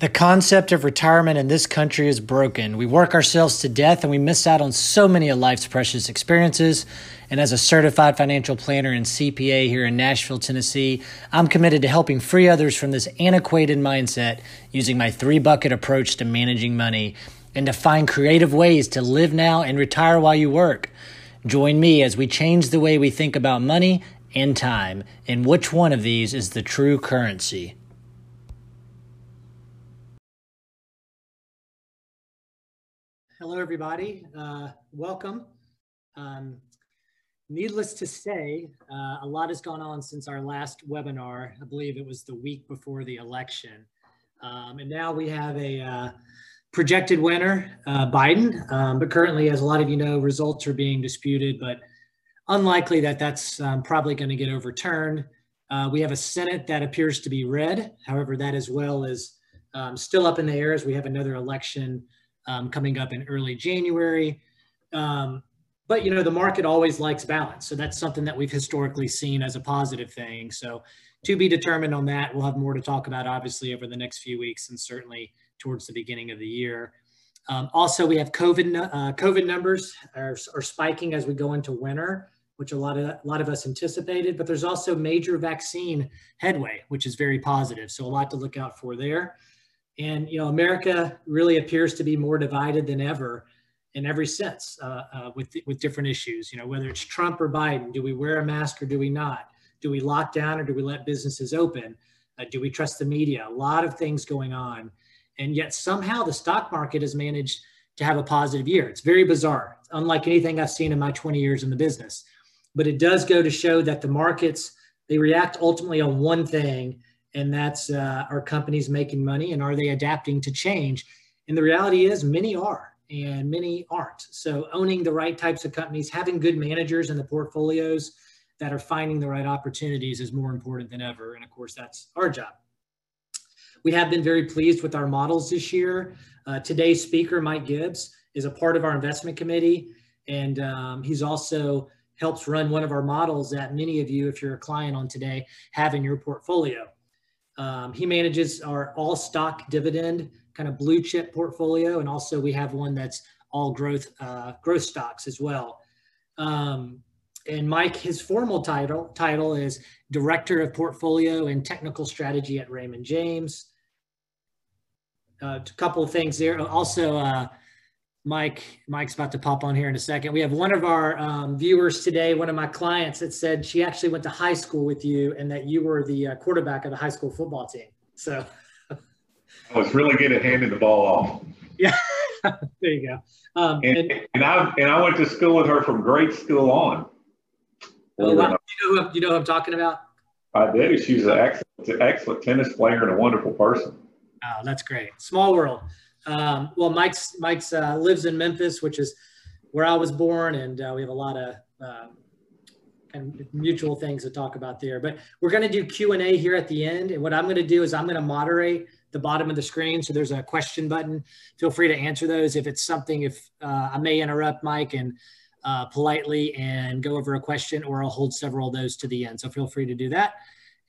The concept of retirement in this country is broken. We work ourselves to death and we miss out on so many of life's precious experiences. And as a certified financial planner and CPA here in Nashville, Tennessee, I'm committed to helping free others from this antiquated mindset using my three bucket approach to managing money and to find creative ways to live now and retire while you work. Join me as we change the way we think about money and time and which one of these is the true currency. Hello, everybody. Uh, welcome. Um, needless to say, uh, a lot has gone on since our last webinar. I believe it was the week before the election. Um, and now we have a uh, projected winner, uh, Biden. Um, but currently, as a lot of you know, results are being disputed, but unlikely that that's um, probably going to get overturned. Uh, we have a Senate that appears to be red. However, that as well is um, still up in the air as we have another election um, coming up in early January. Um, but you know the market always likes balance, so that's something that we've historically seen as a positive thing. So to be determined on that. We'll have more to talk about obviously over the next few weeks and certainly towards the beginning of the year. Um, also, we have COVID uh, COVID numbers are, are spiking as we go into winter, which a lot of a lot of us anticipated. But there's also major vaccine headway, which is very positive. So a lot to look out for there. And you know, America really appears to be more divided than ever in every sense uh, uh, with with different issues. You know, whether it's Trump or Biden, do we wear a mask or do we not? Do we lock down or do we let businesses open? Uh, do we trust the media? A lot of things going on, and yet somehow the stock market has managed to have a positive year. It's very bizarre, it's unlike anything I've seen in my 20 years in the business. But it does go to show that the markets they react ultimately on one thing and that's uh, are companies making money and are they adapting to change? And the reality is, many are and many aren't. So, owning the right types of companies, having good managers in the portfolios that are finding the right opportunities is more important than ever. And of course, that's our job. We have been very pleased with our models this year. Uh, today's speaker, Mike Gibbs, is a part of our investment committee, and um, he's also helps run one of our models that many of you, if you're a client on today, have in your portfolio. Um, he manages our all stock dividend kind of blue chip portfolio, and also we have one that's all growth uh, growth stocks as well. Um, and Mike, his formal title title is Director of Portfolio and Technical Strategy at Raymond James. Uh, a couple of things there. Also, uh, Mike, Mike's about to pop on here in a second. We have one of our um, viewers today, one of my clients that said she actually went to high school with you and that you were the uh, quarterback of the high school football team. So I was really good at handing the ball off. Yeah, there you go. Um, and, and, and, I and I went to school with her from grade school on. Oh, you, know who, you know who I'm talking about? I do. She's an excellent, excellent tennis player and a wonderful person. Oh, that's great. Small world. Um, well, Mike's Mike's uh, lives in Memphis, which is where I was born, and uh, we have a lot of um, kind of mutual things to talk about there. But we're going to do Q and A here at the end, and what I'm going to do is I'm going to moderate the bottom of the screen, so there's a question button. Feel free to answer those if it's something. If uh, I may interrupt Mike and uh, politely and go over a question, or I'll hold several of those to the end. So feel free to do that.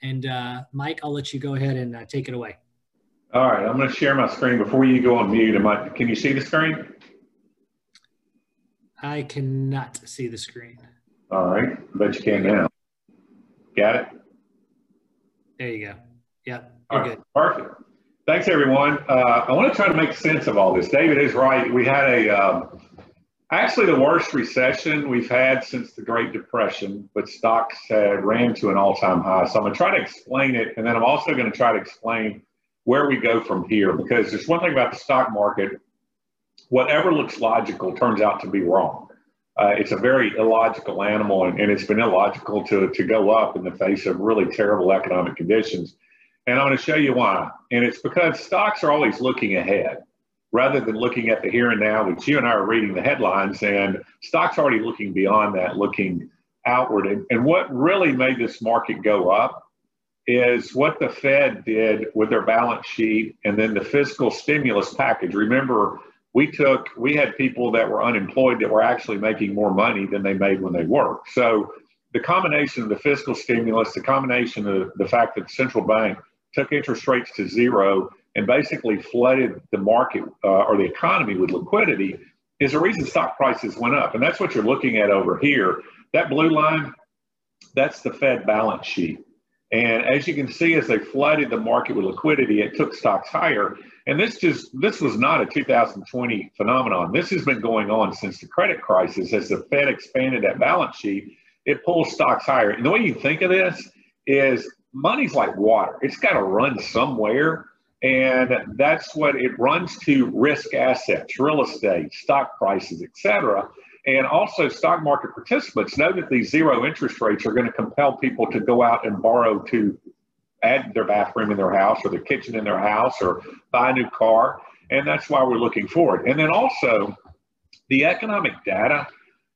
And uh, Mike, I'll let you go ahead and uh, take it away. All right, I'm going to share my screen before you go on mute. Am I, can you see the screen? I cannot see the screen. All right, bet you can now. Got it? There you go. Yep, you're right, good. Perfect. Thanks, everyone. Uh, I want to try to make sense of all this. David is right. We had a um, actually the worst recession we've had since the Great Depression, but stocks had ran to an all-time high. So I'm going to try to explain it, and then I'm also going to try to explain where we go from here because there's one thing about the stock market whatever looks logical turns out to be wrong. Uh, it's a very illogical animal and, and, it's been illogical to, to go up in the face of really terrible economic conditions. And i'm going to show you why. And it's because stocks are always looking ahead rather than looking at the here and now which you and i are reading the headlines and stocks are already looking beyond that looking outward. And, and what really made this market go up is what the Fed did with their balance sheet and then the fiscal stimulus package. Remember, we took, we had people that were unemployed that were actually making more money than they made when they worked. So the combination of the fiscal stimulus, the combination of the fact that the central bank took interest rates to zero and basically flooded the market uh, or the economy with liquidity is the reason stock prices went up. And that's what you're looking at over here. That blue line, that's the Fed balance sheet. And as you can see, as they flooded the market with liquidity, it took stocks higher. And this just this was not a 2020 phenomenon. This has been going on since the credit crisis. As the Fed expanded that balance sheet, it pulls stocks higher. And the way you think of this is money's like water. It's got to run somewhere. And that's what it runs to risk assets, real estate, stock prices, et cetera. And also, stock market participants know that these zero interest rates are going to compel people to go out and borrow to add their bathroom in their house or their kitchen in their house or buy a new car. And that's why we're looking forward. And then also, the economic data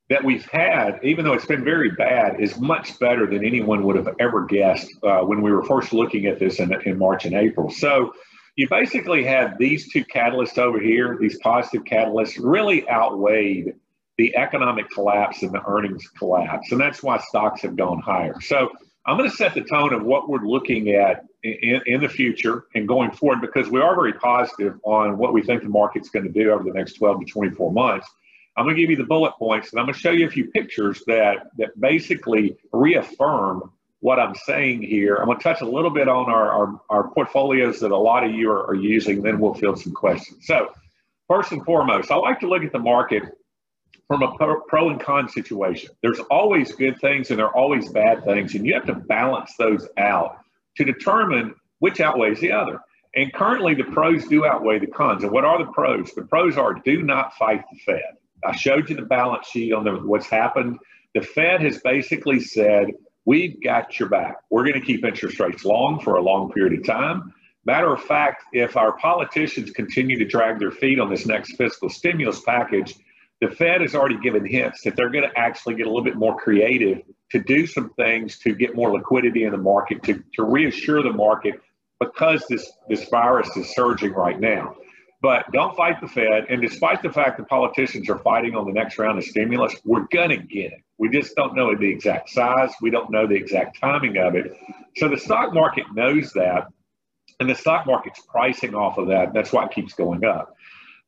that we've had, even though it's been very bad, is much better than anyone would have ever guessed uh, when we were first looking at this in, in March and April. So you basically had these two catalysts over here, these positive catalysts, really outweighed the economic collapse and the earnings collapse. And that's why stocks have gone higher. So I'm going to set the tone of what we're looking at in, in, the future and going forward because we are very positive on what we think the market's going to do over the next 12 to 24 months. I'm going to give you the bullet points and I'm going to show you a few pictures that, that basically reaffirm what I'm saying here. I'm going to touch a little bit on our, our, our portfolios that a lot of you are, are using, then we'll field some questions. So, first and foremost, I like to look at the market from a pro and con situation. There's always good things and there are always bad things, and you have to balance those out to determine which outweighs the other. And currently, the pros do outweigh the cons. And what are the pros? The pros are do not fight the Fed. I showed you the balance sheet on the, what's happened. The Fed has basically said, We've got your back. We're going to keep interest rates long for a long period of time. Matter of fact, if our politicians continue to drag their feet on this next fiscal stimulus package, the Fed has already given hints that they're going to actually get a little bit more creative to do some things to get more liquidity in the market, to, to reassure the market because this, this virus is surging right now. But don't fight the Fed. And despite the fact that politicians are fighting on the next round of stimulus, we're going to get it. We just don't know the exact size. We don't know the exact timing of it. So the stock market knows that. And the stock market's pricing off of that. That's why it keeps going up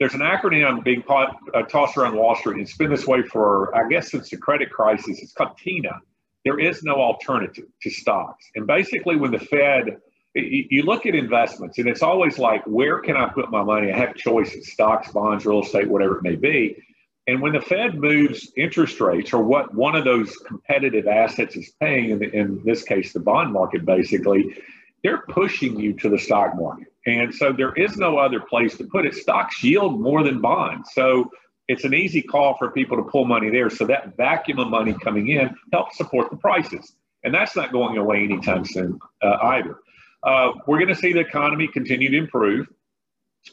there's an acronym being uh, tossed around Wall Street. It's been this way for, I guess, since the credit crisis. It's called TINA. There is no alternative to stocks. And basically, when the Fed, you look at investments, and it's always like, where can I put my money? I have choices stocks, bonds, real estate, whatever it may be. And when the Fed moves interest rates, or what one of those competitive assets is paying, in, the, in this case, the bond market, basically, they're pushing you to the stock market. And so there is no other place to put it. Stocks yield more than bonds. So it's an easy call for people to pull money there. So that vacuum of money coming in helps support the prices. And that's not going away anytime soon uh, either. Uh, we're going to see the economy continue to improve.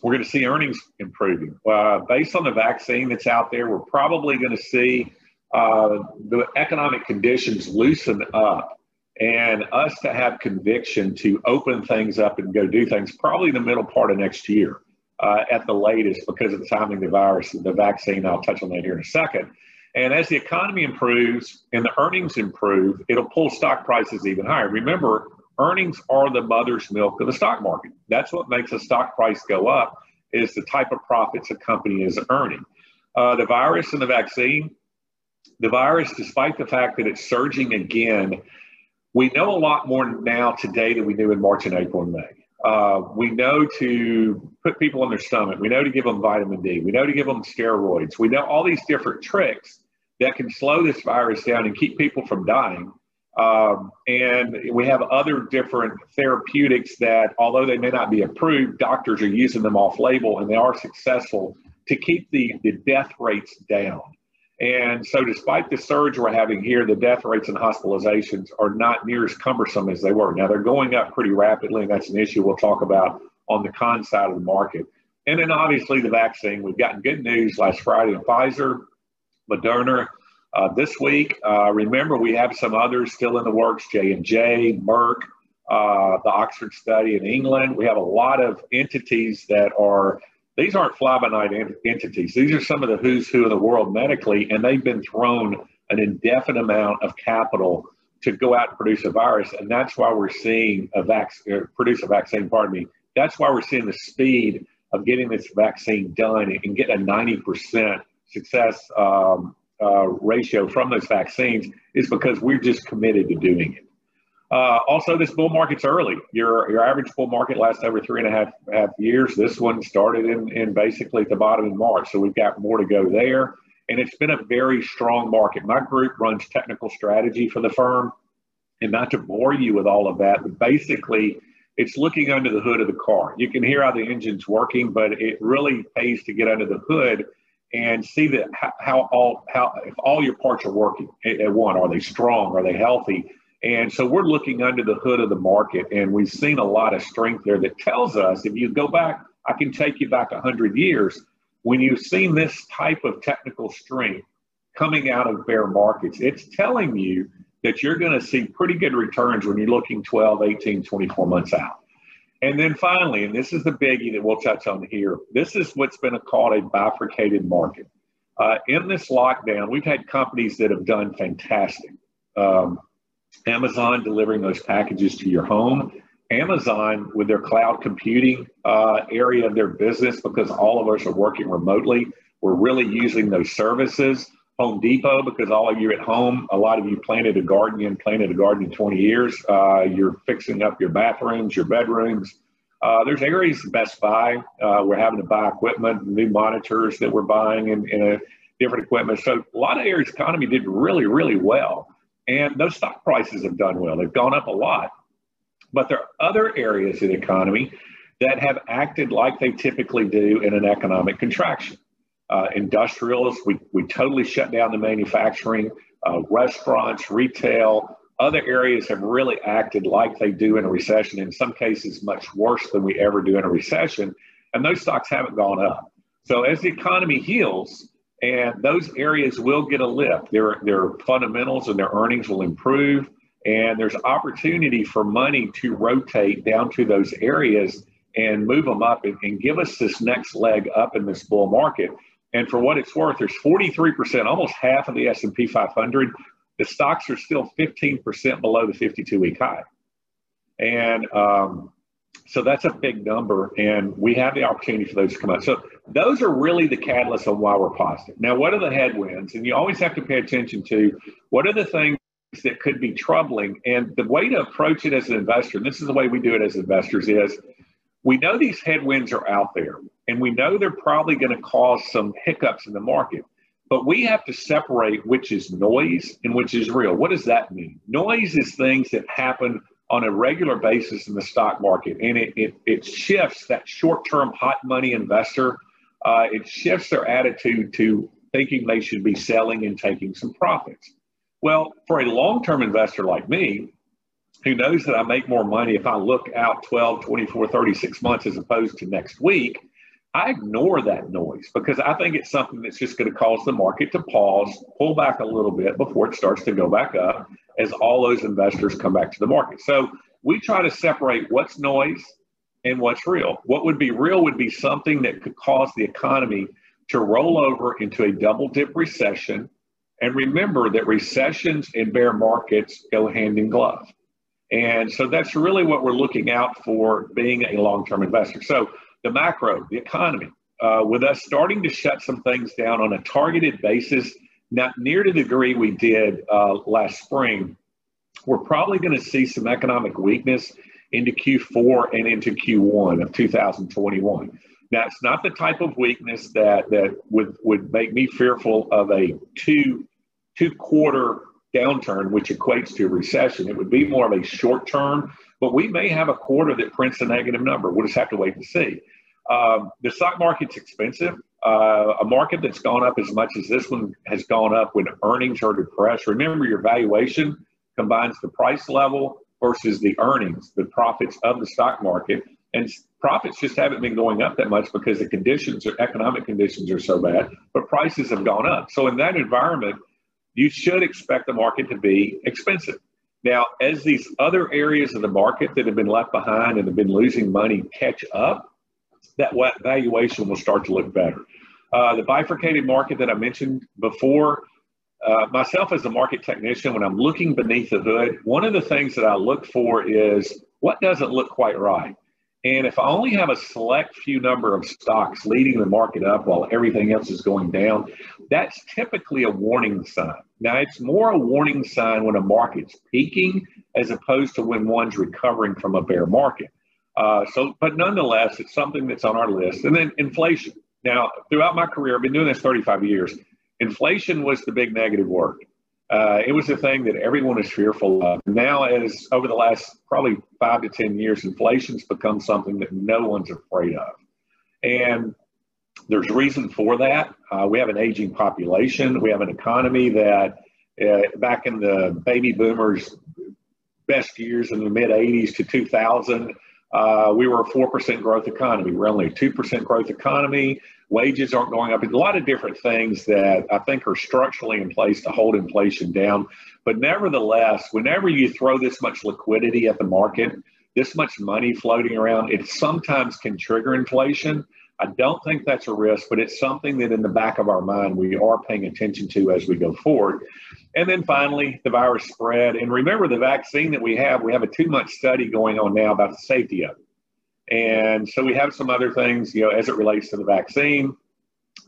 We're going to see earnings improving. Uh, based on the vaccine that's out there, we're probably going to see uh, the economic conditions loosen up and us to have conviction to open things up and go do things probably the middle part of next year uh, at the latest because of the timing of the virus, and the vaccine. I'll touch on that here in a second. And as the economy improves and the earnings improve, it'll pull stock prices even higher. Remember, earnings are the mother's milk of the stock market. That's what makes a stock price go up is the type of profits a company is earning. Uh, the virus and the vaccine, the virus, despite the fact that it's surging again, we know a lot more now today than we knew in March and April and May. Uh, we know to put people on their stomach. We know to give them vitamin D. We know to give them steroids. We know all these different tricks that can slow this virus down and keep people from dying. Um, and we have other different therapeutics that, although they may not be approved, doctors are using them off label and they are successful to keep the, the death rates down. And so, despite the surge we're having here, the death rates and hospitalizations are not near as cumbersome as they were. Now, they're going up pretty rapidly, and that's an issue we'll talk about on the con side of the market. And then, obviously, the vaccine. We've gotten good news last Friday on Pfizer, Moderna. Uh, this week, uh, remember, we have some others still in the works: J and J, Merck, uh, the Oxford study in England. We have a lot of entities that are these aren't fly by night ent- entities. These are some of the who's who in the world medically, and they've been thrown an indefinite amount of capital to go out and produce a virus. And that's why we're seeing a vac- uh, produce a vaccine, pardon me, That's why we're seeing the speed of getting this vaccine done and getting a 90% success um, uh, ratio from those vaccines is because we're just committed to doing it. Uh, also, this bull market's early. Your your average bull market lasts over three and a half, half years. This one started in, in basically at the bottom in March, so we've got more to go there. And it's been a very strong market. My group runs technical strategy for the firm, and not to bore you with all of that, but basically, it's looking under the hood of the car. You can hear how the engine's working, but it really pays to get under the hood and see that how, how all how if all your parts are working at one. Are they strong? Are they healthy? And so we're looking under the hood of the market, and we've seen a lot of strength there that tells us if you go back, I can take you back 100 years. When you've seen this type of technical strength coming out of bear markets, it's telling you that you're going to see pretty good returns when you're looking 12, 18, 24 months out. And then finally, and this is the biggie that we'll touch on here, this is what's been called a bifurcated market. Uh, in this lockdown, we've had companies that have done fantastic. Um, Amazon delivering those packages to your home. Amazon with their cloud computing uh, area of their business, because all of us are working remotely, we're really using those services. Home Depot, because all of you at home, a lot of you planted a garden, you planted a garden in 20 years. Uh, you're fixing up your bathrooms, your bedrooms. Uh, there's areas Best Buy, uh, we're having to buy equipment, new monitors that we're buying and, and different equipment. So a lot of areas economy did really, really well. And those stock prices have done well. They've gone up a lot. But there are other areas of the economy that have acted like they typically do in an economic contraction uh, industrials. We, we totally shut down the manufacturing, uh, restaurants, retail, other areas have really acted like they do in a recession, in some cases, much worse than we ever do in a recession. And those stocks haven't gone up. So as the economy heals, and those areas will get a lift. Their, their fundamentals and their earnings will improve. And there's opportunity for money to rotate down to those areas and move them up and, and give us this next leg up in this bull market. And for what it's worth, there's 43%, almost half of the S&P 500. The stocks are still 15% below the 52-week high. And um, so that's a big number, and we have the opportunity for those to come out. So those are really the catalysts on why we're positive. Now, what are the headwinds? And you always have to pay attention to what are the things that could be troubling. And the way to approach it as an investor, and this is the way we do it as investors, is we know these headwinds are out there and we know they're probably going to cause some hiccups in the market. But we have to separate which is noise and which is real. What does that mean? Noise is things that happen on a regular basis in the stock market, and it, it, it shifts that short term hot money investor. Uh, it shifts their attitude to thinking they should be selling and taking some profits. Well, for a long term investor like me, who knows that I make more money if I look out 12, 24, 36 months as opposed to next week, I ignore that noise because I think it's something that's just going to cause the market to pause, pull back a little bit before it starts to go back up as all those investors come back to the market. So we try to separate what's noise and what's real. What would be real would be something that could cause the economy to roll over into a double dip recession. And remember that recessions and bear markets go hand in glove. And so that's really what we're looking out for being a long term investor. So the macro, the economy, uh, with us starting to shut some things down on a targeted basis, not near to the degree we did uh, last spring, we're probably going to see some economic weakness into Q4 and into Q1 of 2021. Now, it's not the type of weakness that that would would make me fearful of a two two quarter downturn, which equates to a recession. It would be more of a short term but we may have a quarter that prints a negative number. We'll just have to wait and see. Um, the stock market's expensive. Uh, a market that's gone up as much as this one has gone up when earnings are depressed. Remember, your valuation combines the price level versus the earnings, the profits of the stock market. And profits just haven't been going up that much because the conditions or economic conditions are so bad, but prices have gone up. So in that environment, you should expect the market to be expensive. Now, as these other areas of the market that have been left behind and have been losing money catch up, that valuation will start to look better. Uh, the bifurcated market that I mentioned before, uh, myself as a market technician, when I'm looking beneath the hood, one of the things that I look for is what doesn't look quite right. And if I only have a select few number of stocks leading the market up while everything else is going down, that's typically a warning sign. Now, it's more a warning sign when a market's peaking as opposed to when one's recovering from a bear market. Uh, so, but nonetheless, it's something that's on our list. And then inflation. Now, throughout my career, I've been doing this 35 years. Inflation was the big negative word. Uh, it was a thing that everyone is fearful of. Now, as over the last probably five to 10 years, inflation's become something that no one's afraid of. And there's reason for that. Uh, we have an aging population. We have an economy that uh, back in the baby boomers' best years in the mid 80s to 2000, uh, we were a 4% growth economy. We're only a 2% growth economy. Wages aren't going up. a lot of different things that I think are structurally in place to hold inflation down. But nevertheless, whenever you throw this much liquidity at the market, this much money floating around, it sometimes can trigger inflation. I don't think that's a risk, but it's something that in the back of our mind we are paying attention to as we go forward. And then finally, the virus spread. And remember, the vaccine that we have, we have a two month study going on now about the safety of it. And so we have some other things, you know, as it relates to the vaccine.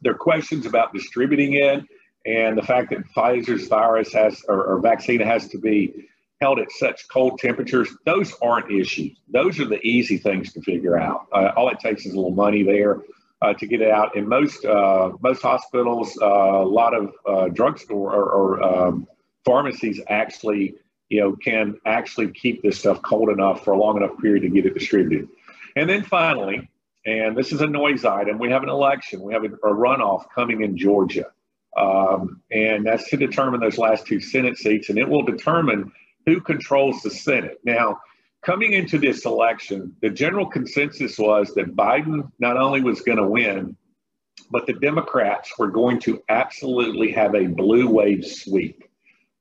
There are questions about distributing it and the fact that Pfizer's virus has or, or vaccine has to be held at such cold temperatures, those aren't issues. Those are the easy things to figure out. Uh, all it takes is a little money there uh, to get it out. In most uh, most hospitals, uh, a lot of uh, drugstore or, or um, pharmacies actually, you know, can actually keep this stuff cold enough for a long enough period to get it distributed. And then finally, and this is a noise item, we have an election. We have a, a runoff coming in Georgia. Um, and that's to determine those last two Senate seats, and it will determine who controls the Senate. Now, coming into this election, the general consensus was that Biden not only was going to win, but the Democrats were going to absolutely have a blue wave sweep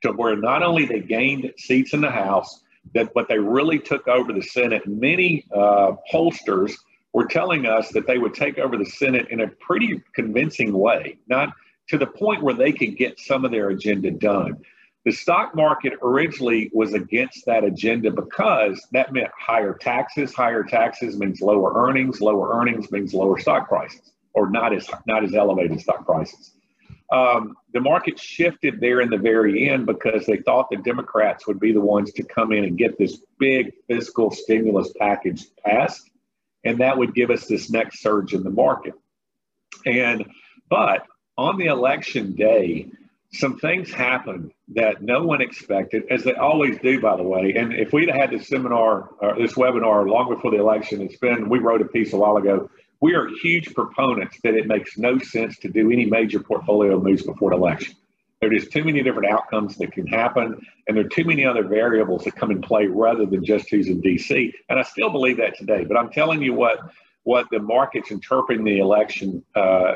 to where not only they gained seats in the House, that but they really took over the Senate. Many uh, pollsters were telling us that they would take over the Senate in a pretty convincing way, not to the point where they could get some of their agenda done. The stock market originally was against that agenda because that meant higher taxes. Higher taxes means lower earnings. Lower earnings means lower stock prices, or not as not as elevated stock prices. Um, the market shifted there in the very end because they thought the Democrats would be the ones to come in and get this big fiscal stimulus package passed, and that would give us this next surge in the market. And but on the election day, some things happened that no one expected, as they always do, by the way. And if we'd had this seminar or this webinar long before the election, it's been, we wrote a piece a while ago. We are huge proponents that it makes no sense to do any major portfolio moves before the election. There are just too many different outcomes that can happen, and there are too many other variables that come in play rather than just who's in DC. And I still believe that today. But I'm telling you what what the market's interpreting the election uh,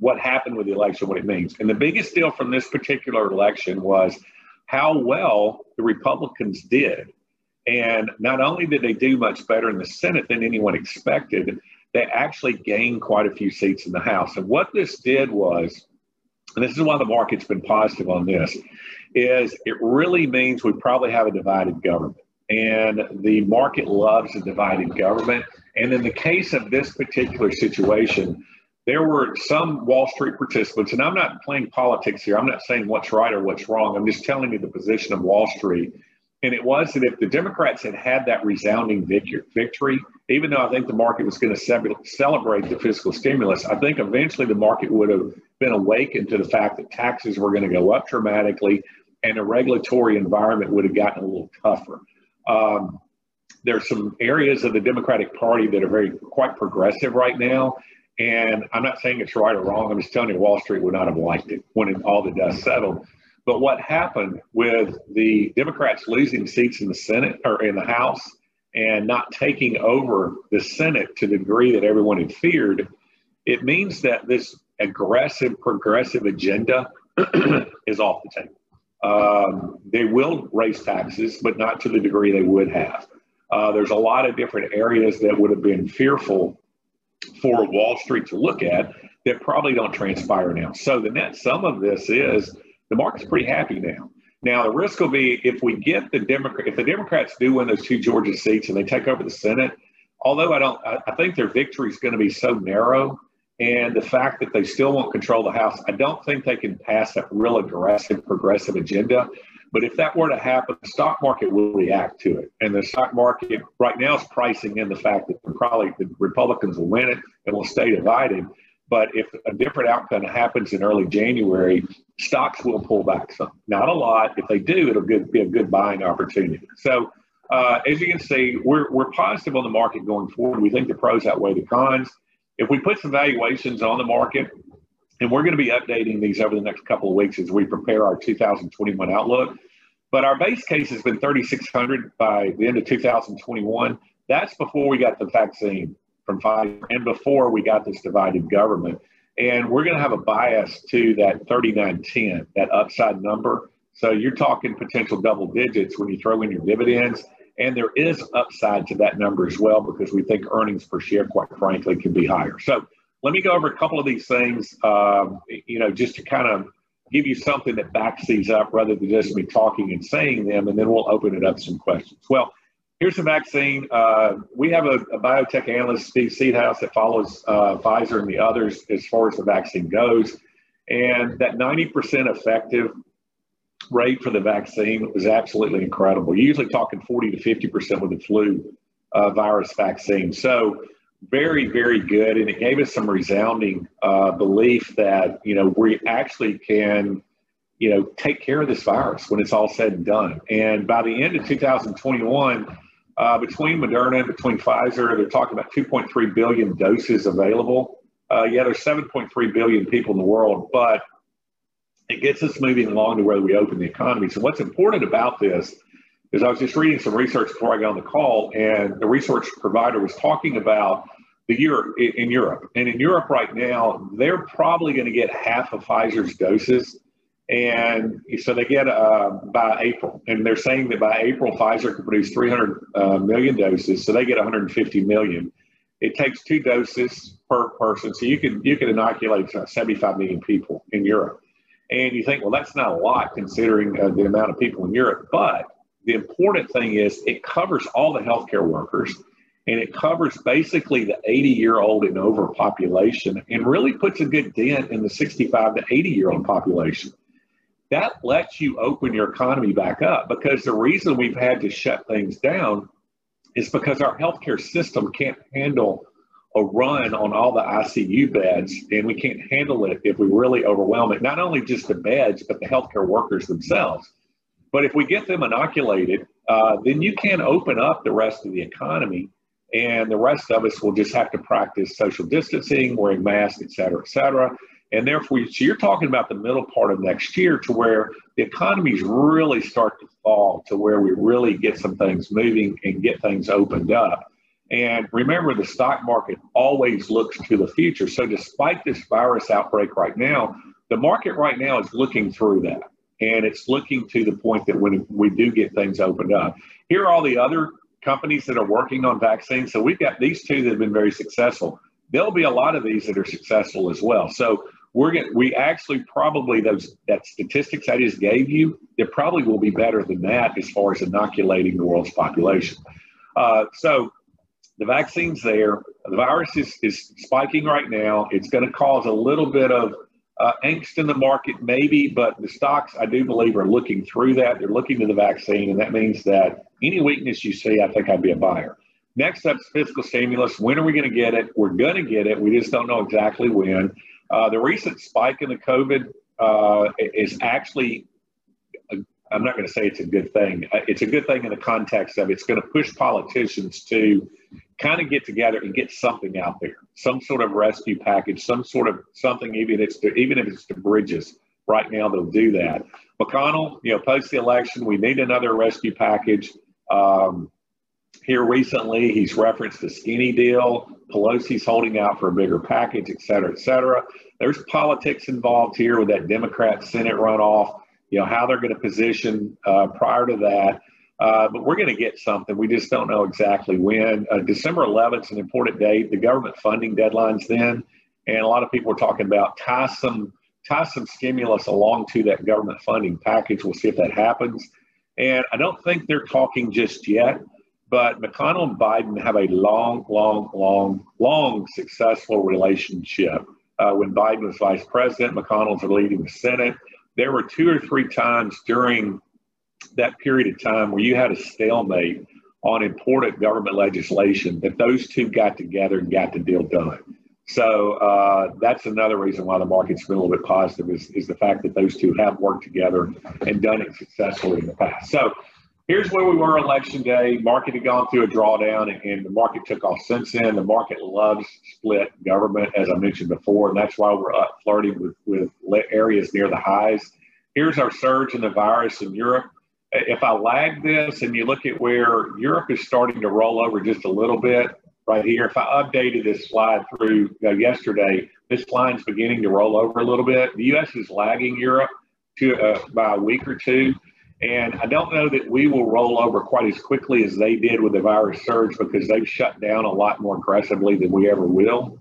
what happened with the election, what it means. And the biggest deal from this particular election was how well the Republicans did. And not only did they do much better in the Senate than anyone expected, they actually gained quite a few seats in the House. And what this did was, and this is why the market's been positive on this, is it really means we probably have a divided government. And the market loves a divided government. And in the case of this particular situation, there were some Wall Street participants, and I'm not playing politics here. I'm not saying what's right or what's wrong. I'm just telling you the position of Wall Street. And it was that if the Democrats had had that resounding victory, even though I think the market was going to celebrate the fiscal stimulus, I think eventually the market would have been awakened to the fact that taxes were going to go up dramatically and the regulatory environment would have gotten a little tougher. Um, there's some areas of the Democratic Party that are very quite progressive right now. And I'm not saying it's right or wrong. I'm just telling you, Wall Street would not have liked it when all the dust settled. But what happened with the Democrats losing seats in the Senate or in the House and not taking over the Senate to the degree that everyone had feared, it means that this aggressive, progressive agenda is off the table. Um, they will raise taxes, but not to the degree they would have. Uh, there's a lot of different areas that would have been fearful for Wall Street to look at that probably don't transpire now. So the net sum of this is the market's pretty happy now. Now the risk will be if we get the Democrat, if the Democrats do win those two Georgia seats and they take over the Senate, although I don't, I, I think their victory is going to be so narrow. And the fact that they still won't control the House, I don't think they can pass that real aggressive, progressive agenda. But if that were to happen, the stock market will react to it. And the stock market right now is pricing in the fact that probably the Republicans will win it and will stay divided. But if a different outcome happens in early January, stocks will pull back some. Not a lot. If they do, it'll be a good buying opportunity. So uh, as you can see, we're, we're positive on the market going forward. We think the pros outweigh the cons. If we put some valuations on the market, and we're going to be updating these over the next couple of weeks as we prepare our 2021 outlook. But our base case has been 3,600 by the end of 2021. That's before we got the vaccine from Pfizer and before we got this divided government. And we're going to have a bias to that 3910, that upside number. So you're talking potential double digits when you throw in your dividends. And there is upside to that number as well because we think earnings per share, quite frankly, can be higher. So let me go over a couple of these things, um, you know, just to kind of give you something that backs these up rather than just me talking and saying them, and then we'll open it up some questions. Well, here's the vaccine. Uh, we have a, a, biotech analyst, Steve Seedhouse, that follows uh, Pfizer and the others as far as the vaccine goes. And that 90% effective rate for the vaccine was absolutely incredible. You're usually talking 40 to 50% with the flu uh, virus vaccine. So very, very good. And it gave us some resounding uh, belief that, you know, we actually can, you know, take care of this virus when it's all said and done. And by the end of 2021, uh, between Moderna and between Pfizer, they're talking about 2.3 billion doses available. Uh, yeah, there's 7.3 billion people in the world, but it gets us moving along to where we open the economy. So what's important about this is I was just reading some research before I got on the call, and the research provider was talking about the Europe in Europe, and in Europe right now, they're probably going to get half of Pfizer's doses, and so they get uh, by April, and they're saying that by April, Pfizer can produce 300 uh, million doses, so they get 150 million. It takes two doses per person, so you can you can inoculate 75 million people in Europe. And you think, well, that's not a lot considering uh, the amount of people in Europe. But the important thing is it covers all the healthcare workers and it covers basically the 80 year old and over population and really puts a good dent in the 65 to 80 year old population. That lets you open your economy back up because the reason we've had to shut things down is because our healthcare system can't handle a run on all the ICU beds, and we can't handle it if we really overwhelm it. Not only just the beds, but the healthcare workers themselves. But if we get them inoculated, uh, then you can open up the rest of the economy, and the rest of us will just have to practice social distancing, wearing masks, et cetera, et cetera. And therefore, so you're talking about the middle part of next year to where the economies really start to fall to where we really get some things moving and get things opened up. And remember, the stock market always looks to the future. So, despite this virus outbreak right now, the market right now is looking through that. And it's looking to the point that when we do get things opened up, here are all the other companies that are working on vaccines. So, we've got these two that have been very successful. There'll be a lot of these that are successful as well. So, we're going we actually probably those that statistics I just gave you, it probably will be better than that as far as inoculating the world's population. Uh, so the vaccine's there. The virus is, is spiking right now. It's going to cause a little bit of uh, angst in the market, maybe, but the stocks, I do believe, are looking through that. They're looking to the vaccine, and that means that any weakness you see, I think I'd be a buyer. Next up is fiscal stimulus. When are we going to get it? We're going to get it. We just don't know exactly when. Uh, the recent spike in the COVID uh, is actually I'm not going to say it's a good thing. Uh, it's a good thing in the context of it's going to push politicians to kind of get together and get something out there, some sort of rescue package, some sort of something, even if it's to, even if it's to bridges. Right now, they'll do that. McConnell, you know, post the election, we need another rescue package. Um, here recently, he's referenced the skinny deal. Pelosi's holding out for a bigger package, et cetera, et cetera. There's politics involved here with that Democrat Senate runoff you know, how they're going to position uh, prior to that. Uh, but we're going to get something. We just don't know exactly when. Uh, December 11th is an important date. The government funding deadlines then, and a lot of people are talking about tie some tie some stimulus along to that government funding package. We'll see if that happens. And I don't think they're talking just yet, But McConnell and Biden have a long, long, long, long successful relationship. Uh, when Biden was vice president, McConnell's leading the Senate. There were two or three times during that period of time where you had a stalemate on important government legislation that those two got together and got the deal done. So uh, that's another reason why the market's been a little bit positive is, is the fact that those two have worked together and done it successfully in the past. So here's where we were election day. Market had gone through a drawdown and, and the market took off since then. The market loves split government, as I mentioned before, and that's why we're up flirting with, with areas near the highs. Here's our surge in the virus in Europe if I lag this and you look at where Europe is starting to roll over just a little bit right here, if I updated this slide through you know, yesterday, this line's beginning to roll over a little bit. The U.S. is lagging Europe to uh, by a week or two. And I don't know that we will roll over quite as quickly as they did with the virus surge because they've shut down a lot more aggressively than we ever will.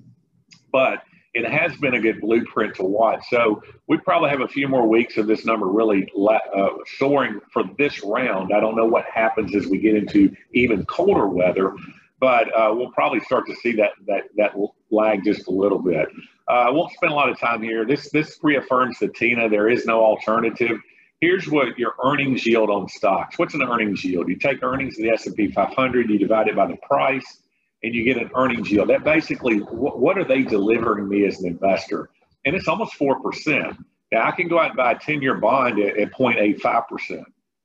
But it has been a good blueprint to watch. So we probably have a few more weeks of this number really uh, soaring for this round. I don't know what happens as we get into even colder weather, but uh, we'll probably start to see that that that lag just a little bit. Uh, I won't spend a lot of time here. This this reaffirms the TINA. There is no alternative. Here's what your earnings yield on stocks. What's an earnings yield? You take earnings of the S&P 500, you divide it by the price and you get an earnings yield. That basically, what, what are they delivering me as an investor? And it's almost 4%. Now, I can go out and buy a 10 year bond at, at 0.85%.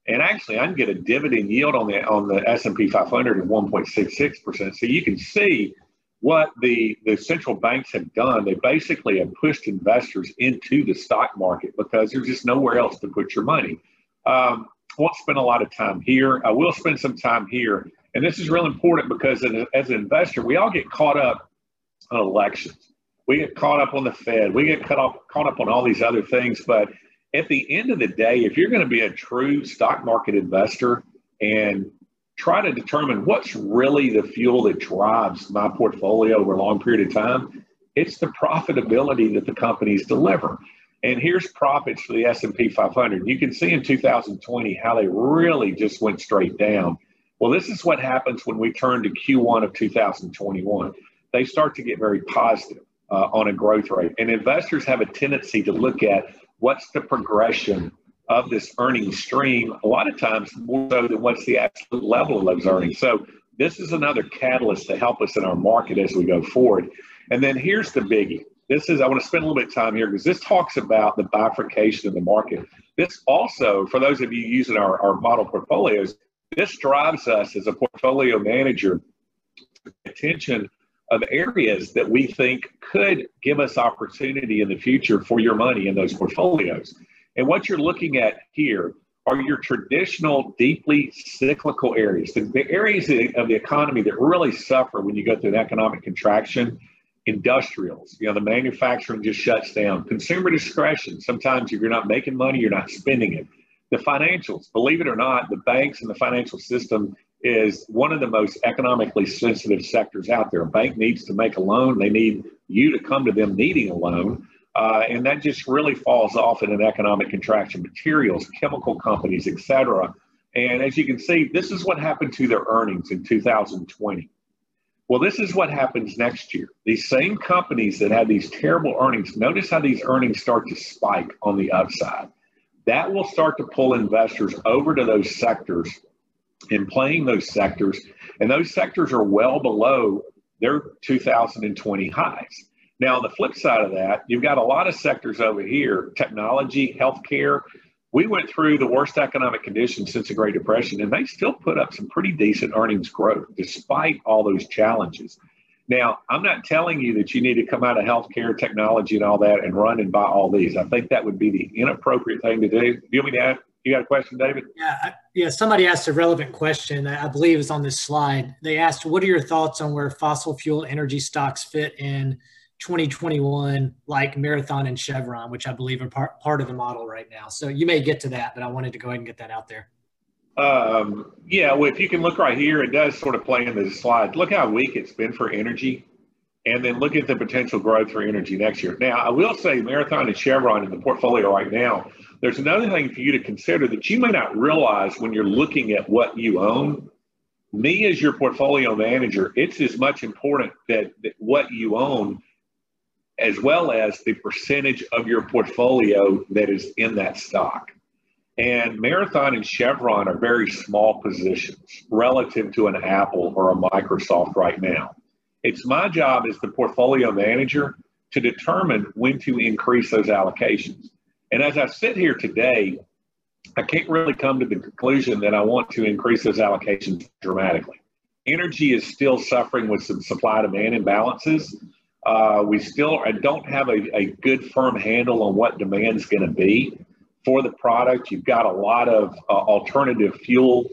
And actually, I can get a dividend yield on the on the S&P 500 of 1.66%. So you can see what the, the central banks have done. They basically have pushed investors into the stock market because there's just nowhere else to put your money. Um, won't spend a lot of time here. I will spend some time here and this is real important because as an investor, we all get caught up on elections. We get caught up on the Fed. We get caught up, caught up on all these other things. But at the end of the day, if you're going to be a true stock market investor and try to determine what's really the fuel that drives my portfolio over a long period of time, it's the profitability that the companies deliver. And here's profits for the S&P 500. You can see in 2020 how they really just went straight down. Well, this is what happens when we turn to Q1 of 2021. They start to get very positive uh, on a growth rate. And investors have a tendency to look at what's the progression of this earnings stream, a lot of times more so than what's the absolute level of those earnings. So this is another catalyst to help us in our market as we go forward. And then here's the biggie. This is, I want to spend a little bit of time here because this talks about the bifurcation of the market. This also, for those of you using our, our model portfolios, this drives us as a portfolio manager attention of areas that we think could give us opportunity in the future for your money in those portfolios. And what you're looking at here are your traditional, deeply cyclical areas, the, the areas of the economy that really suffer when you go through an economic contraction. Industrials, you know, the manufacturing just shuts down. Consumer discretion. Sometimes if you're not making money, you're not spending it the financials, believe it or not, the banks and the financial system is one of the most economically sensitive sectors out there. A bank needs to make a loan, they need you to come to them needing a loan. Uh, and that just really falls off in an economic contraction. Materials, chemical companies, etc. And as you can see, this is what happened to their earnings in 2020. Well, this is what happens next year. These same companies that had these terrible earnings, notice how these earnings start to spike on the upside that will start to pull investors over to those sectors and playing those sectors. And those sectors are well below their 2020 highs. Now, on the flip side of that, you've got a lot of sectors over here technology, healthcare. We went through the worst economic conditions since the Great Depression, and they still put up some pretty decent earnings growth despite all those challenges. Now, I'm not telling you that you need to come out of healthcare, technology, and all that and run and buy all these. I think that would be the inappropriate thing to do. Do you want me to ask? You got a question, David? Yeah, yeah. Somebody asked a relevant question. I believe is on this slide. They asked, "What are your thoughts on where fossil fuel energy stocks fit in 2021, like Marathon and Chevron, which I believe are part part of the model right now?" So you may get to that, but I wanted to go ahead and get that out there. Um, yeah, well, if you can look right here, it does sort of play in the slide. Look how weak it's been for energy, and then look at the potential growth for energy next year. Now, I will say Marathon and Chevron in the portfolio right now, there's another thing for you to consider that you may not realize when you're looking at what you own. me as your portfolio manager, it's as much important that, that what you own as well as the percentage of your portfolio that is in that stock. And Marathon and Chevron are very small positions relative to an Apple or a Microsoft right now. It's my job as the portfolio manager to determine when to increase those allocations. And as I sit here today, I can't really come to the conclusion that I want to increase those allocations dramatically. Energy is still suffering with some supply demand imbalances. Uh, we still don't have a, a good firm handle on what demand is going to be for the product. You've got a lot of uh, alternative fuel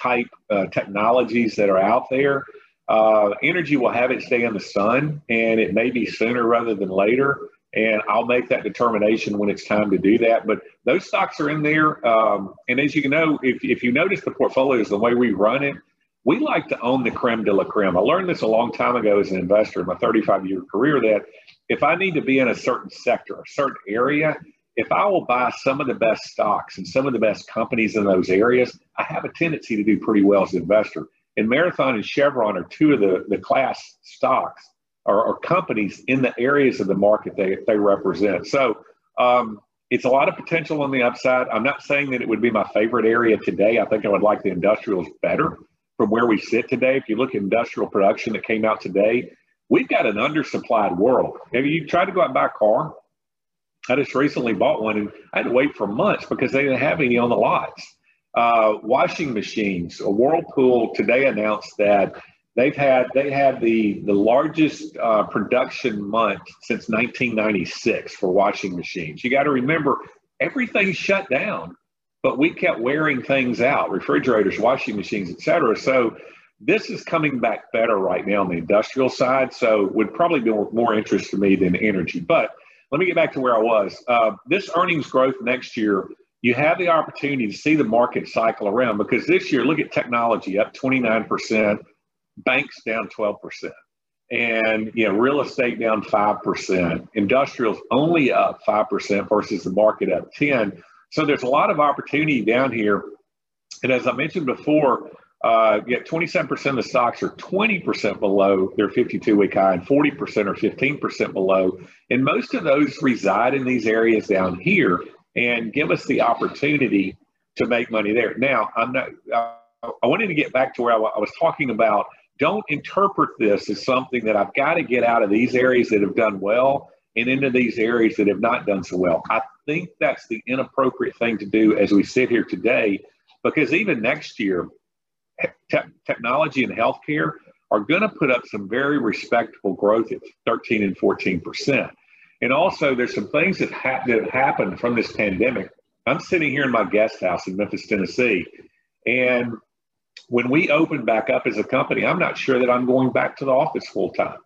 type uh, technologies that are out there. Uh, energy will have its day in the sun, and it may be sooner rather than later. And I'll make that determination when it's time to do that. But those stocks are in there. Um, and as you know, if, if you notice the portfolios, the way we run it, we like to own the creme de la creme. I learned this a long time ago as an investor in my 35 year career that if I need to be in a certain sector, a certain area, if I will buy some of the best stocks and some of the best companies in those areas, I have a tendency to do pretty well as an investor. And Marathon and Chevron are two of the, the class stocks or, or companies in the areas of the market they, they represent. So um, it's a lot of potential on the upside. I'm not saying that it would be my favorite area today. I think I would like the industrials better from where we sit today. If you look at industrial production that came out today, we've got an undersupplied world. Have you tried to go out and buy a car? I just recently bought one and I had to wait for months because they didn't have any on the lots. Uh, washing machines. A Whirlpool today announced that they've had they had the the largest uh, production month since 1996 for washing machines. You got to remember everything shut down but we kept wearing things out refrigerators washing machines etc so this is coming back better right now on the industrial side so would probably be more interest to me than energy but let me get back to where i was uh, this earnings growth next year you have the opportunity to see the market cycle around because this year look at technology up 29% banks down 12% and you know real estate down 5% industrials only up 5% versus the market up 10 so there's a lot of opportunity down here. And as I mentioned before, uh, yet 27% of the stocks are 20% below their 52 week high and 40% or 15% below. And most of those reside in these areas down here and give us the opportunity to make money there. Now, I'm not, I wanted to get back to where I was talking about. Don't interpret this as something that I've got to get out of these areas that have done well and into these areas that have not done so well. I think that's the inappropriate thing to do as we sit here today, because even next year, te- technology and healthcare are going to put up some very respectable growth at 13 and 14 percent. And also, there's some things that, ha- that have happened from this pandemic. I'm sitting here in my guest house in Memphis, Tennessee, and when we open back up as a company, I'm not sure that I'm going back to the office full time.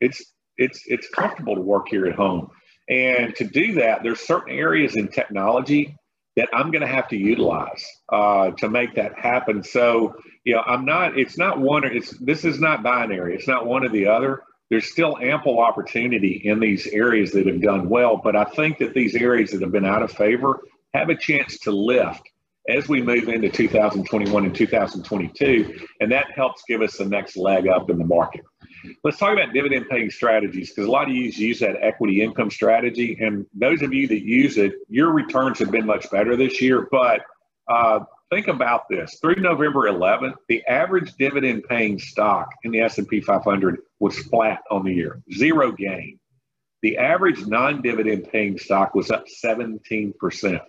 It's it's it's comfortable to work here at home. And to do that, there's certain areas in technology that I'm going to have to utilize uh, to make that happen. So, you know, I'm not. It's not one. It's this is not binary. It's not one or the other. There's still ample opportunity in these areas that have done well, but I think that these areas that have been out of favor have a chance to lift as we move into 2021 and 2022, and that helps give us the next leg up in the market. Let's talk about dividend paying strategies because a lot of you use that equity income strategy. And those of you that use it, your returns have been much better this year. But uh, think about this through November 11th, the average dividend paying stock in the S&P 500 was flat on the year, zero gain. The average non dividend paying stock was up 17%.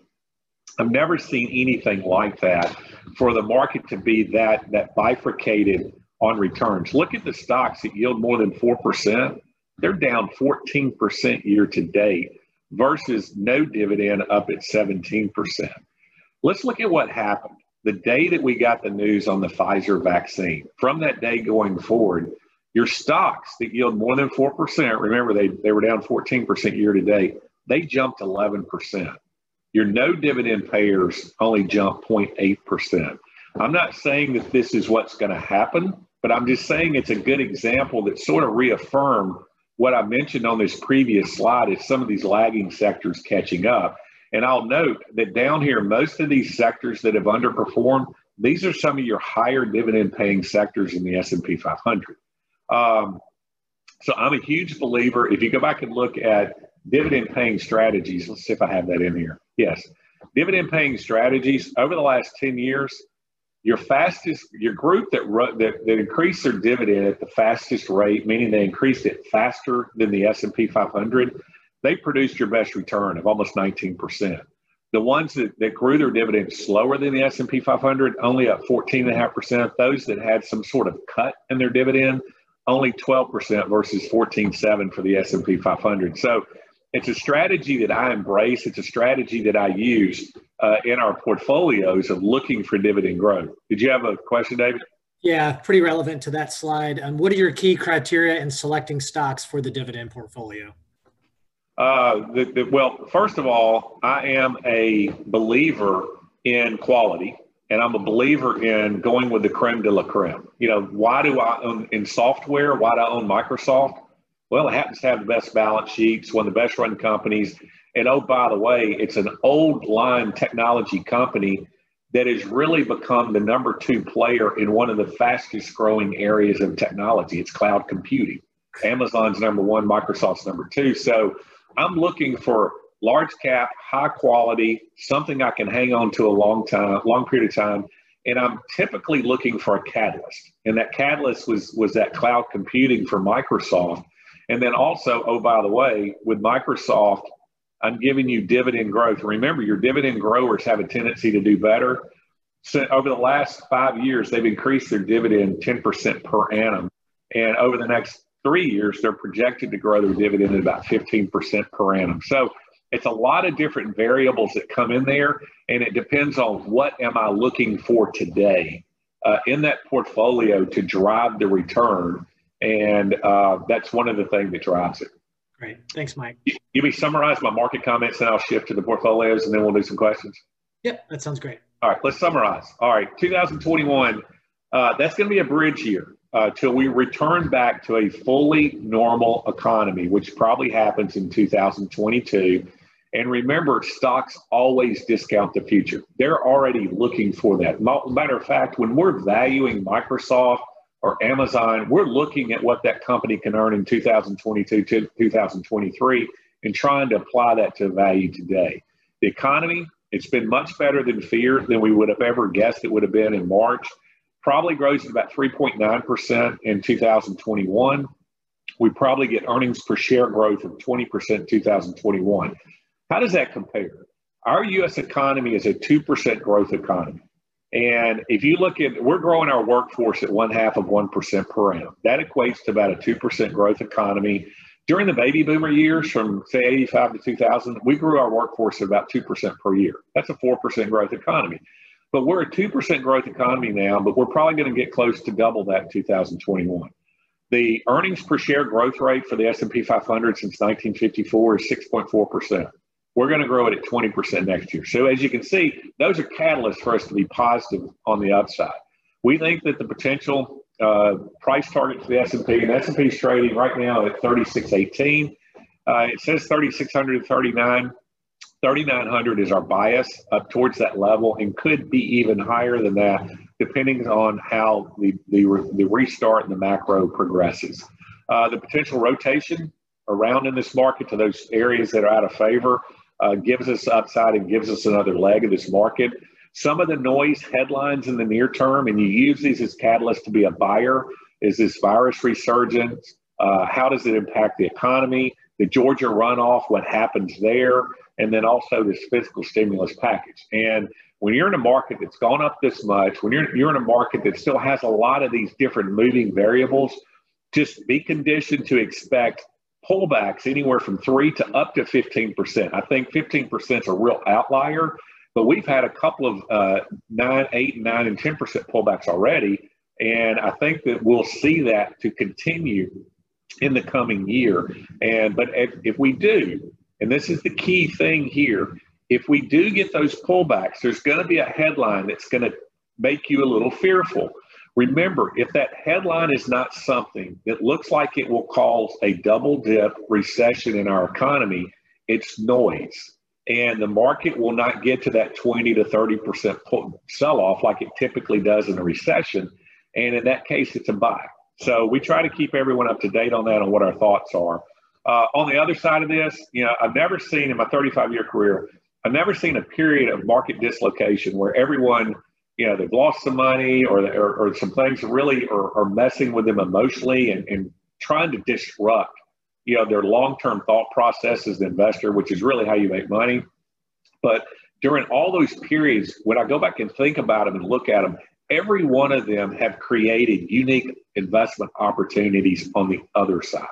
I've never seen anything like that for the market to be that that bifurcated on returns. Look at the stocks that yield more than 4%. They're down 14% year to date versus no dividend up at 17%. Let's look at what happened. The day that we got the news on the Pfizer vaccine, from that day going forward, your stocks that yield more than 4%, remember they, they were down 14% year to date, they jumped 11%. Your no dividend payers only jumped 0.8%. I'm not saying that this is what's going to happen, but I'm just saying it's a good example that sort of reaffirmed what I mentioned on this previous slide is some of these lagging sectors catching up. And I'll note that down here, most of these sectors that have underperformed, these are some of your higher dividend paying sectors in the S&P 500. Um, so I'm a huge believer. If you go back and look at dividend paying strategies, let's see if I have that in here. Yes, dividend paying strategies over the last 10 years, your fastest, your group that, that, that increased their dividend at the fastest rate, meaning they increased it faster than the S&P 500, they produced your best return of almost 19%. The ones that, that grew their dividend slower than the S&P 500, only up 14.5%. Those that had some sort of cut in their dividend, only 12% versus 14.7 for the S&P 500. So it's a strategy that I embrace. It's a strategy that I use uh, in our portfolios of looking for dividend growth. Did you have a question, David? Yeah, pretty relevant to that slide. Um, what are your key criteria in selecting stocks for the dividend portfolio? Uh, the, the, well, first of all, I am a believer in quality, and I'm a believer in going with the creme de la creme. You know, why do I own in software? Why do I own Microsoft? Well, it happens to have the best balance sheets, one of the best run companies. And oh, by the way, it's an old line technology company that has really become the number two player in one of the fastest growing areas of technology. It's cloud computing. Amazon's number one, Microsoft's number two. So I'm looking for large cap, high quality, something I can hang on to a long time, long period of time. And I'm typically looking for a catalyst. And that catalyst was was that cloud computing for Microsoft. And then also, oh, by the way, with Microsoft, I'm giving you dividend growth. Remember, your dividend growers have a tendency to do better. So over the last five years, they've increased their dividend 10% per annum. And over the next three years, they're projected to grow their dividend at about 15% per annum. So it's a lot of different variables that come in there, and it depends on what am I looking for today uh, in that portfolio to drive the return. And uh, that's one of the things that drives it. Great. Thanks, Mike. You me summarize my market comments, and I'll shift to the portfolios, and then we'll do some questions. Yep, that sounds great. All right, let's summarize. All right, 2021, uh, that's going to be a bridge year uh, till we return back to a fully normal economy, which probably happens in 2022. And remember, stocks always discount the future. They're already looking for that. Matter of fact, when we're valuing Microsoft or Amazon, we're looking at what that company can earn in 2022 to 2023 and trying to apply that to value today. The economy, it's been much better than feared than we would have ever guessed it would have been in March probably grows at about 3.9% in 2021. We probably get earnings per share growth of 20% in 2021. How does that compare? Our U.S. economy is a 2% growth economy. And if you look at, we're growing our workforce at one half of 1% per annum. That equates to about a 2% growth economy. During the baby boomer years from say 85 to 2000, we grew our workforce at about 2% per year. That's a 4% growth economy. But we're a 2% growth economy now, but we're probably going to get close to double that in 2021. The earnings per share growth rate for the S&P 500 since 1954 is 6.4%. We're going to grow it at 20% next year. So as you can see, those are catalysts for us to be positive on the upside. We think that the potential uh, price target for the S&P, and S&P is trading right now at 3618. Uh, it says 3639. 3,900 is our bias up towards that level and could be even higher than that, depending on how the, the, the restart and the macro progresses. Uh, the potential rotation around in this market to those areas that are out of favor uh, gives us upside and gives us another leg of this market. Some of the noise headlines in the near term, and you use these as catalysts to be a buyer, is this virus resurgence? Uh, how does it impact the economy? The Georgia runoff, what happens there? And then also this fiscal stimulus package. And when you're in a market that's gone up this much, when you're you're in a market that still has a lot of these different moving variables, just be conditioned to expect pullbacks anywhere from three to up to 15%. I think 15% is a real outlier, but we've had a couple of uh, nine, eight, nine, and 10% pullbacks already. And I think that we'll see that to continue in the coming year. And but if, if we do, and this is the key thing here. If we do get those pullbacks, there's going to be a headline that's going to make you a little fearful. Remember, if that headline is not something that looks like it will cause a double dip recession in our economy, it's noise. and the market will not get to that 20 to 30% sell off like it typically does in a recession. And in that case, it's a buy. So we try to keep everyone up to date on that and what our thoughts are. Uh, on the other side of this, you know, I've never seen in my 35 year career, I've never seen a period of market dislocation where everyone, you know, they've lost some money or, or, or some things really are, are messing with them emotionally and, and trying to disrupt you know, their long-term thought process as an investor, which is really how you make money. But during all those periods, when I go back and think about them and look at them, every one of them have created unique investment opportunities on the other side.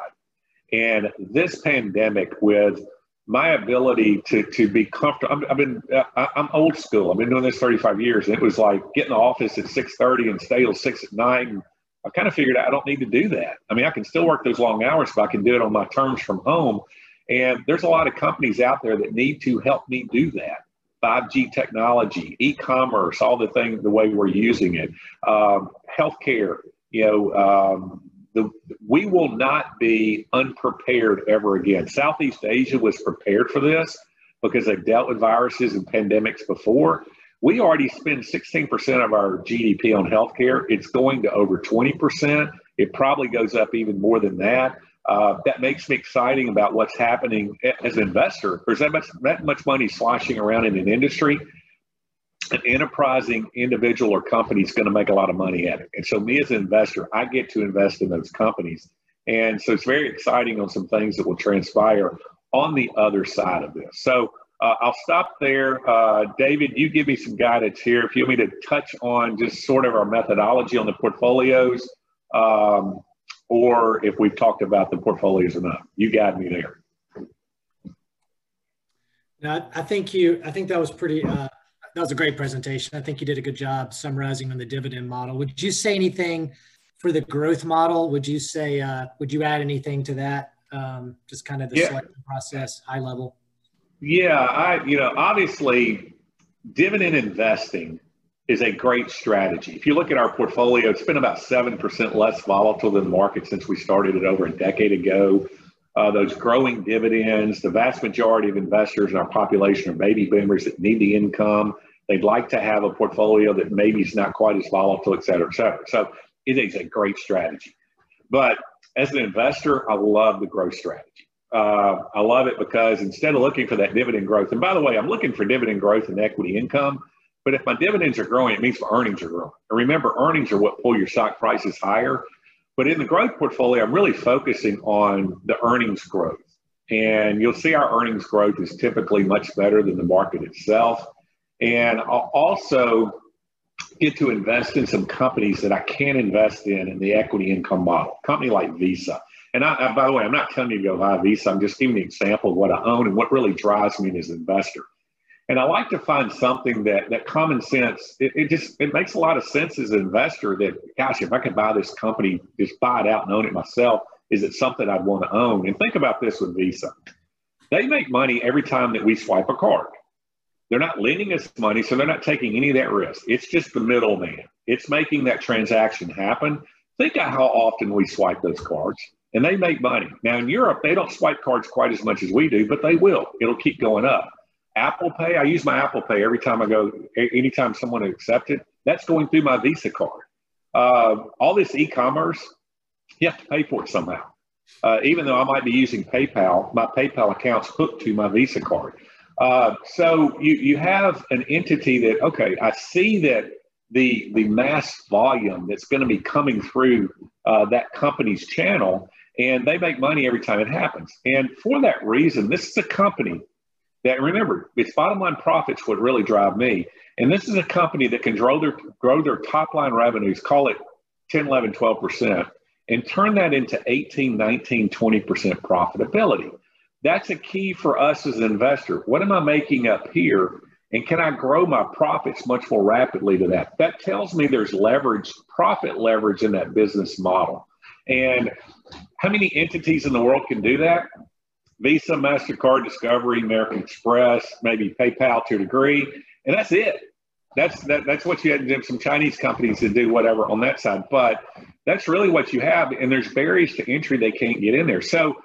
And this pandemic, with my ability to to be comfortable, I've been I'm old school. I've been doing this 35 years, and it was like get in the office at 6:30 and stay till six at night and I kind of figured out I don't need to do that. I mean, I can still work those long hours, but I can do it on my terms from home. And there's a lot of companies out there that need to help me do that. 5G technology, e-commerce, all the thing, the way we're using it, um, healthcare. You know, um, the, we will not be unprepared ever again. Southeast Asia was prepared for this because they've dealt with viruses and pandemics before. We already spend 16% of our GDP on healthcare. It's going to over 20%. It probably goes up even more than that. Uh, that makes me exciting about what's happening as an investor. There's that much, that much money sloshing around in an industry. An enterprising individual or company is going to make a lot of money at it. And so, me as an investor, I get to invest in those companies. And so, it's very exciting on some things that will transpire on the other side of this. So, uh, I'll stop there. Uh, David, you give me some guidance here. If you want me to touch on just sort of our methodology on the portfolios, um, or if we've talked about the portfolios enough, you guide me there. No, I think you. I think that was pretty. Uh, that was a great presentation. I think you did a good job summarizing on the dividend model. Would you say anything for the growth model? Would you say? Uh, would you add anything to that? Um, just kind of the yeah. selection process, high level. Yeah, I you know obviously dividend investing is a great strategy. If you look at our portfolio, it's been about seven percent less volatile than the market since we started it over a decade ago. Uh, those growing dividends, the vast majority of investors in our population are baby boomers that need the income. They'd like to have a portfolio that maybe is not quite as volatile, et cetera, et cetera. So it is a great strategy. But as an investor, I love the growth strategy. Uh, I love it because instead of looking for that dividend growth, and by the way, I'm looking for dividend growth and equity income. But if my dividends are growing, it means my earnings are growing. And remember, earnings are what pull your stock prices higher. But in the growth portfolio, I'm really focusing on the earnings growth. And you'll see our earnings growth is typically much better than the market itself. And I'll also get to invest in some companies that I can invest in in the equity income model. Company like Visa. And I, I, by the way, I'm not telling you to go buy Visa. I'm just giving an example of what I own and what really drives me as an investor. And I like to find something that that common sense. It, it, just it makes a lot of sense as an investor. That gosh, if I could buy this company, just buy it out and own it myself, is it something I'd want to own? And think about this with Visa. They make money every time that we swipe a card. They're not lending us money, so they're not taking any of that risk. It's just the middleman. It's making that transaction happen. Think of how often we swipe those cards and they make money. Now in Europe, they don't swipe cards quite as much as we do, but they will. It'll keep going up. Apple Pay, I use my Apple Pay every time I go, anytime someone accepts it, that's going through my Visa card. Uh, all this e-commerce, you have to pay for it somehow. Uh, even though I might be using PayPal, my PayPal account's hooked to my Visa card. Uh, so you, you have an entity that, okay, I see that the, the mass volume that's going to be coming through uh, that company's channel and they make money every time it happens. And for that reason, this is a company that remember its bottom line profits would really drive me. And this is a company that can grow their grow their top line revenues, call it 10, 11, 12%, and turn that into 18, 19, 20% profitability. That's a key for us as an investor. What am I making up here? And can I grow my profits much more rapidly to that? That tells me there's leverage, profit leverage in that business model. And how many entities in the world can do that? Visa, MasterCard, Discovery, American Express, maybe PayPal to a degree. And that's it. That's that, that's what you had to do. Some Chinese companies to do whatever on that side. But that's really what you have. And there's barriers to entry they can't get in there. So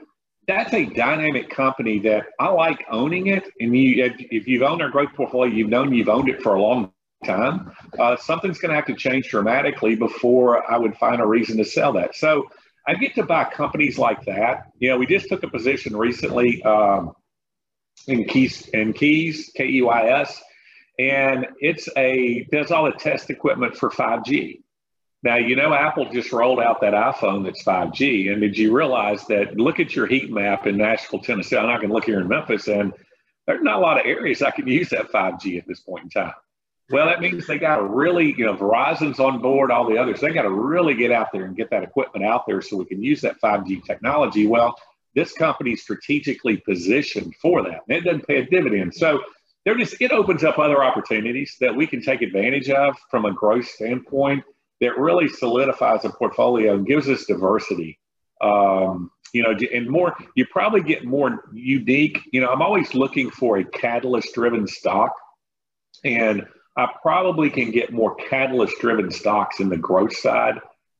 that's a dynamic company that I like owning it. And you, if you've owned our growth portfolio, you've known you've owned it for a long time. Uh, something's going to have to change dramatically before I would find a reason to sell that. So I get to buy companies like that. You know, we just took a position recently um, in Keys, in Keys, K E Y S, and it's a does all the test equipment for 5G. Now, you know, Apple just rolled out that iPhone that's 5G. And did you realize that? Look at your heat map in Nashville, Tennessee. I'm not going to look here in Memphis, and there's not a lot of areas I can use that 5G at this point in time. Well, that means they got to really, you know, Verizon's on board, all the others. They got to really get out there and get that equipment out there so we can use that 5G technology. Well, this company's strategically positioned for that, and it doesn't pay a dividend. So there just it opens up other opportunities that we can take advantage of from a growth standpoint that really solidifies a portfolio and gives us diversity. Um, you know, and more, you probably get more unique. You know, I'm always looking for a catalyst driven stock. And I probably can get more catalyst driven stocks in the growth side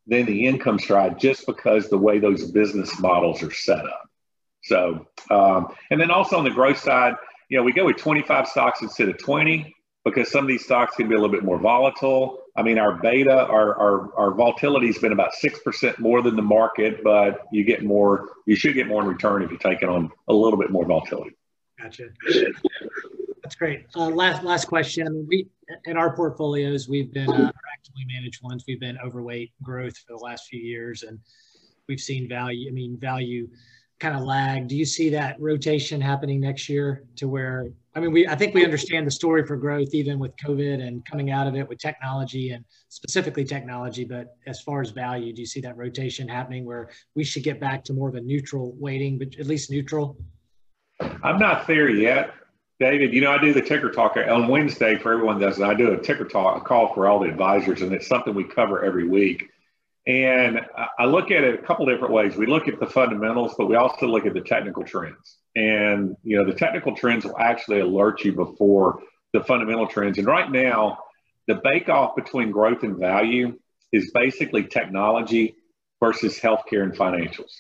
than the income side just because the way those business models are set up. So, um, and then also on the growth side, you know, we go with 25 stocks instead of 20 because some of these stocks can be a little bit more volatile. I mean, our beta, our, our, our volatility has been about 6% more than the market, but you get more, you should get more in return if you take it on a little bit more volatility. Gotcha. That's great. Uh, last last question. I mean, we in our portfolios, we've been uh, actively managed ones. We've been overweight growth for the last few years, and we've seen value. I mean, value kind of lag. Do you see that rotation happening next year to where? I mean, we I think we understand the story for growth, even with COVID and coming out of it with technology and specifically technology. But as far as value, do you see that rotation happening where we should get back to more of a neutral weighting, but at least neutral? I'm not there yet. David, you know, I do the ticker talk on Wednesday for everyone does it. I do a ticker talk, a call for all the advisors, and it's something we cover every week. And I look at it a couple different ways. We look at the fundamentals, but we also look at the technical trends. And, you know, the technical trends will actually alert you before the fundamental trends. And right now, the bake off between growth and value is basically technology versus healthcare and financials.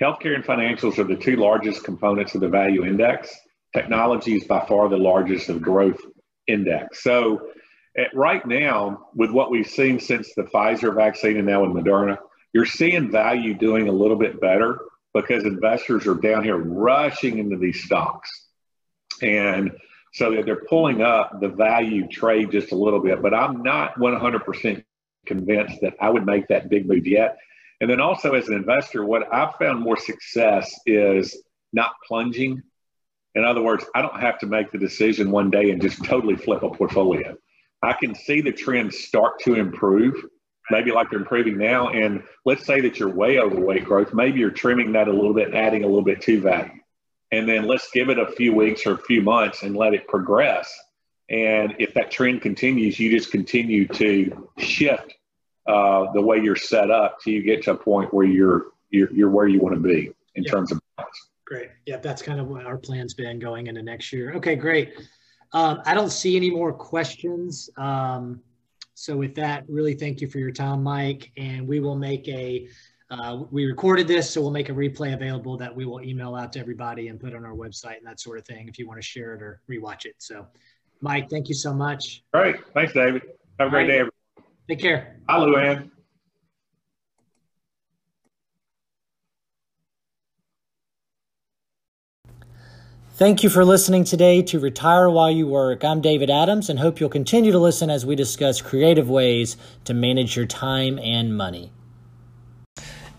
Healthcare and financials are the two largest components of the value index technology is by far the largest of growth index. So at, right now, with what we've seen since the Pfizer vaccine and now with Moderna, you're seeing value doing a little bit better because investors are down here rushing into these stocks. And so they're pulling up the value trade just a little bit, but I'm not 100% convinced that I would make that big move yet. And then also as an investor, what I've found more success is not plunging in other words, I don't have to make the decision one day and just totally flip a portfolio. I can see the trends start to improve, maybe like they're improving now. And let's say that you're way overweight growth. Maybe you're trimming that a little bit, adding a little bit to value. And then let's give it a few weeks or a few months and let it progress. And if that trend continues, you just continue to shift uh, the way you're set up till you get to a point where you're you're, you're where you want to be in terms of balance. Great. Yeah, that's kind of what our plan's been going into next year. Okay, great. Um, I don't see any more questions. Um, so with that, really thank you for your time, Mike. And we will make a, uh, we recorded this, so we'll make a replay available that we will email out to everybody and put on our website and that sort of thing if you want to share it or rewatch it. So Mike, thank you so much. Great. Thanks, David. Have a great right. day, everyone. Take care. Hi, Luann. Thank you for listening today to Retire While You Work. I'm David Adams and hope you'll continue to listen as we discuss creative ways to manage your time and money.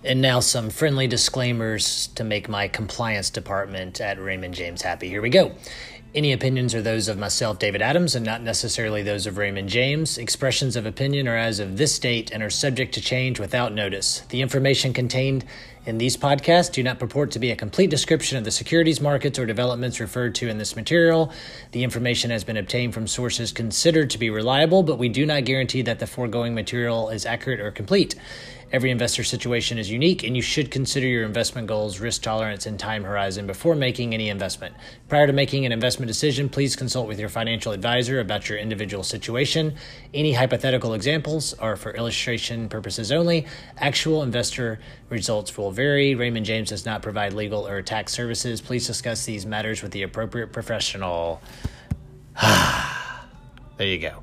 And now, some friendly disclaimers to make my compliance department at Raymond James happy. Here we go. Any opinions are those of myself, David Adams, and not necessarily those of Raymond James. Expressions of opinion are as of this date and are subject to change without notice. The information contained in these podcasts do not purport to be a complete description of the securities markets or developments referred to in this material. The information has been obtained from sources considered to be reliable, but we do not guarantee that the foregoing material is accurate or complete. Every investor situation is unique, and you should consider your investment goals, risk tolerance, and time horizon before making any investment. Prior to making an investment decision, please consult with your financial advisor about your individual situation. Any hypothetical examples are for illustration purposes only. Actual investor results will vary. Raymond James does not provide legal or tax services. Please discuss these matters with the appropriate professional. there you go.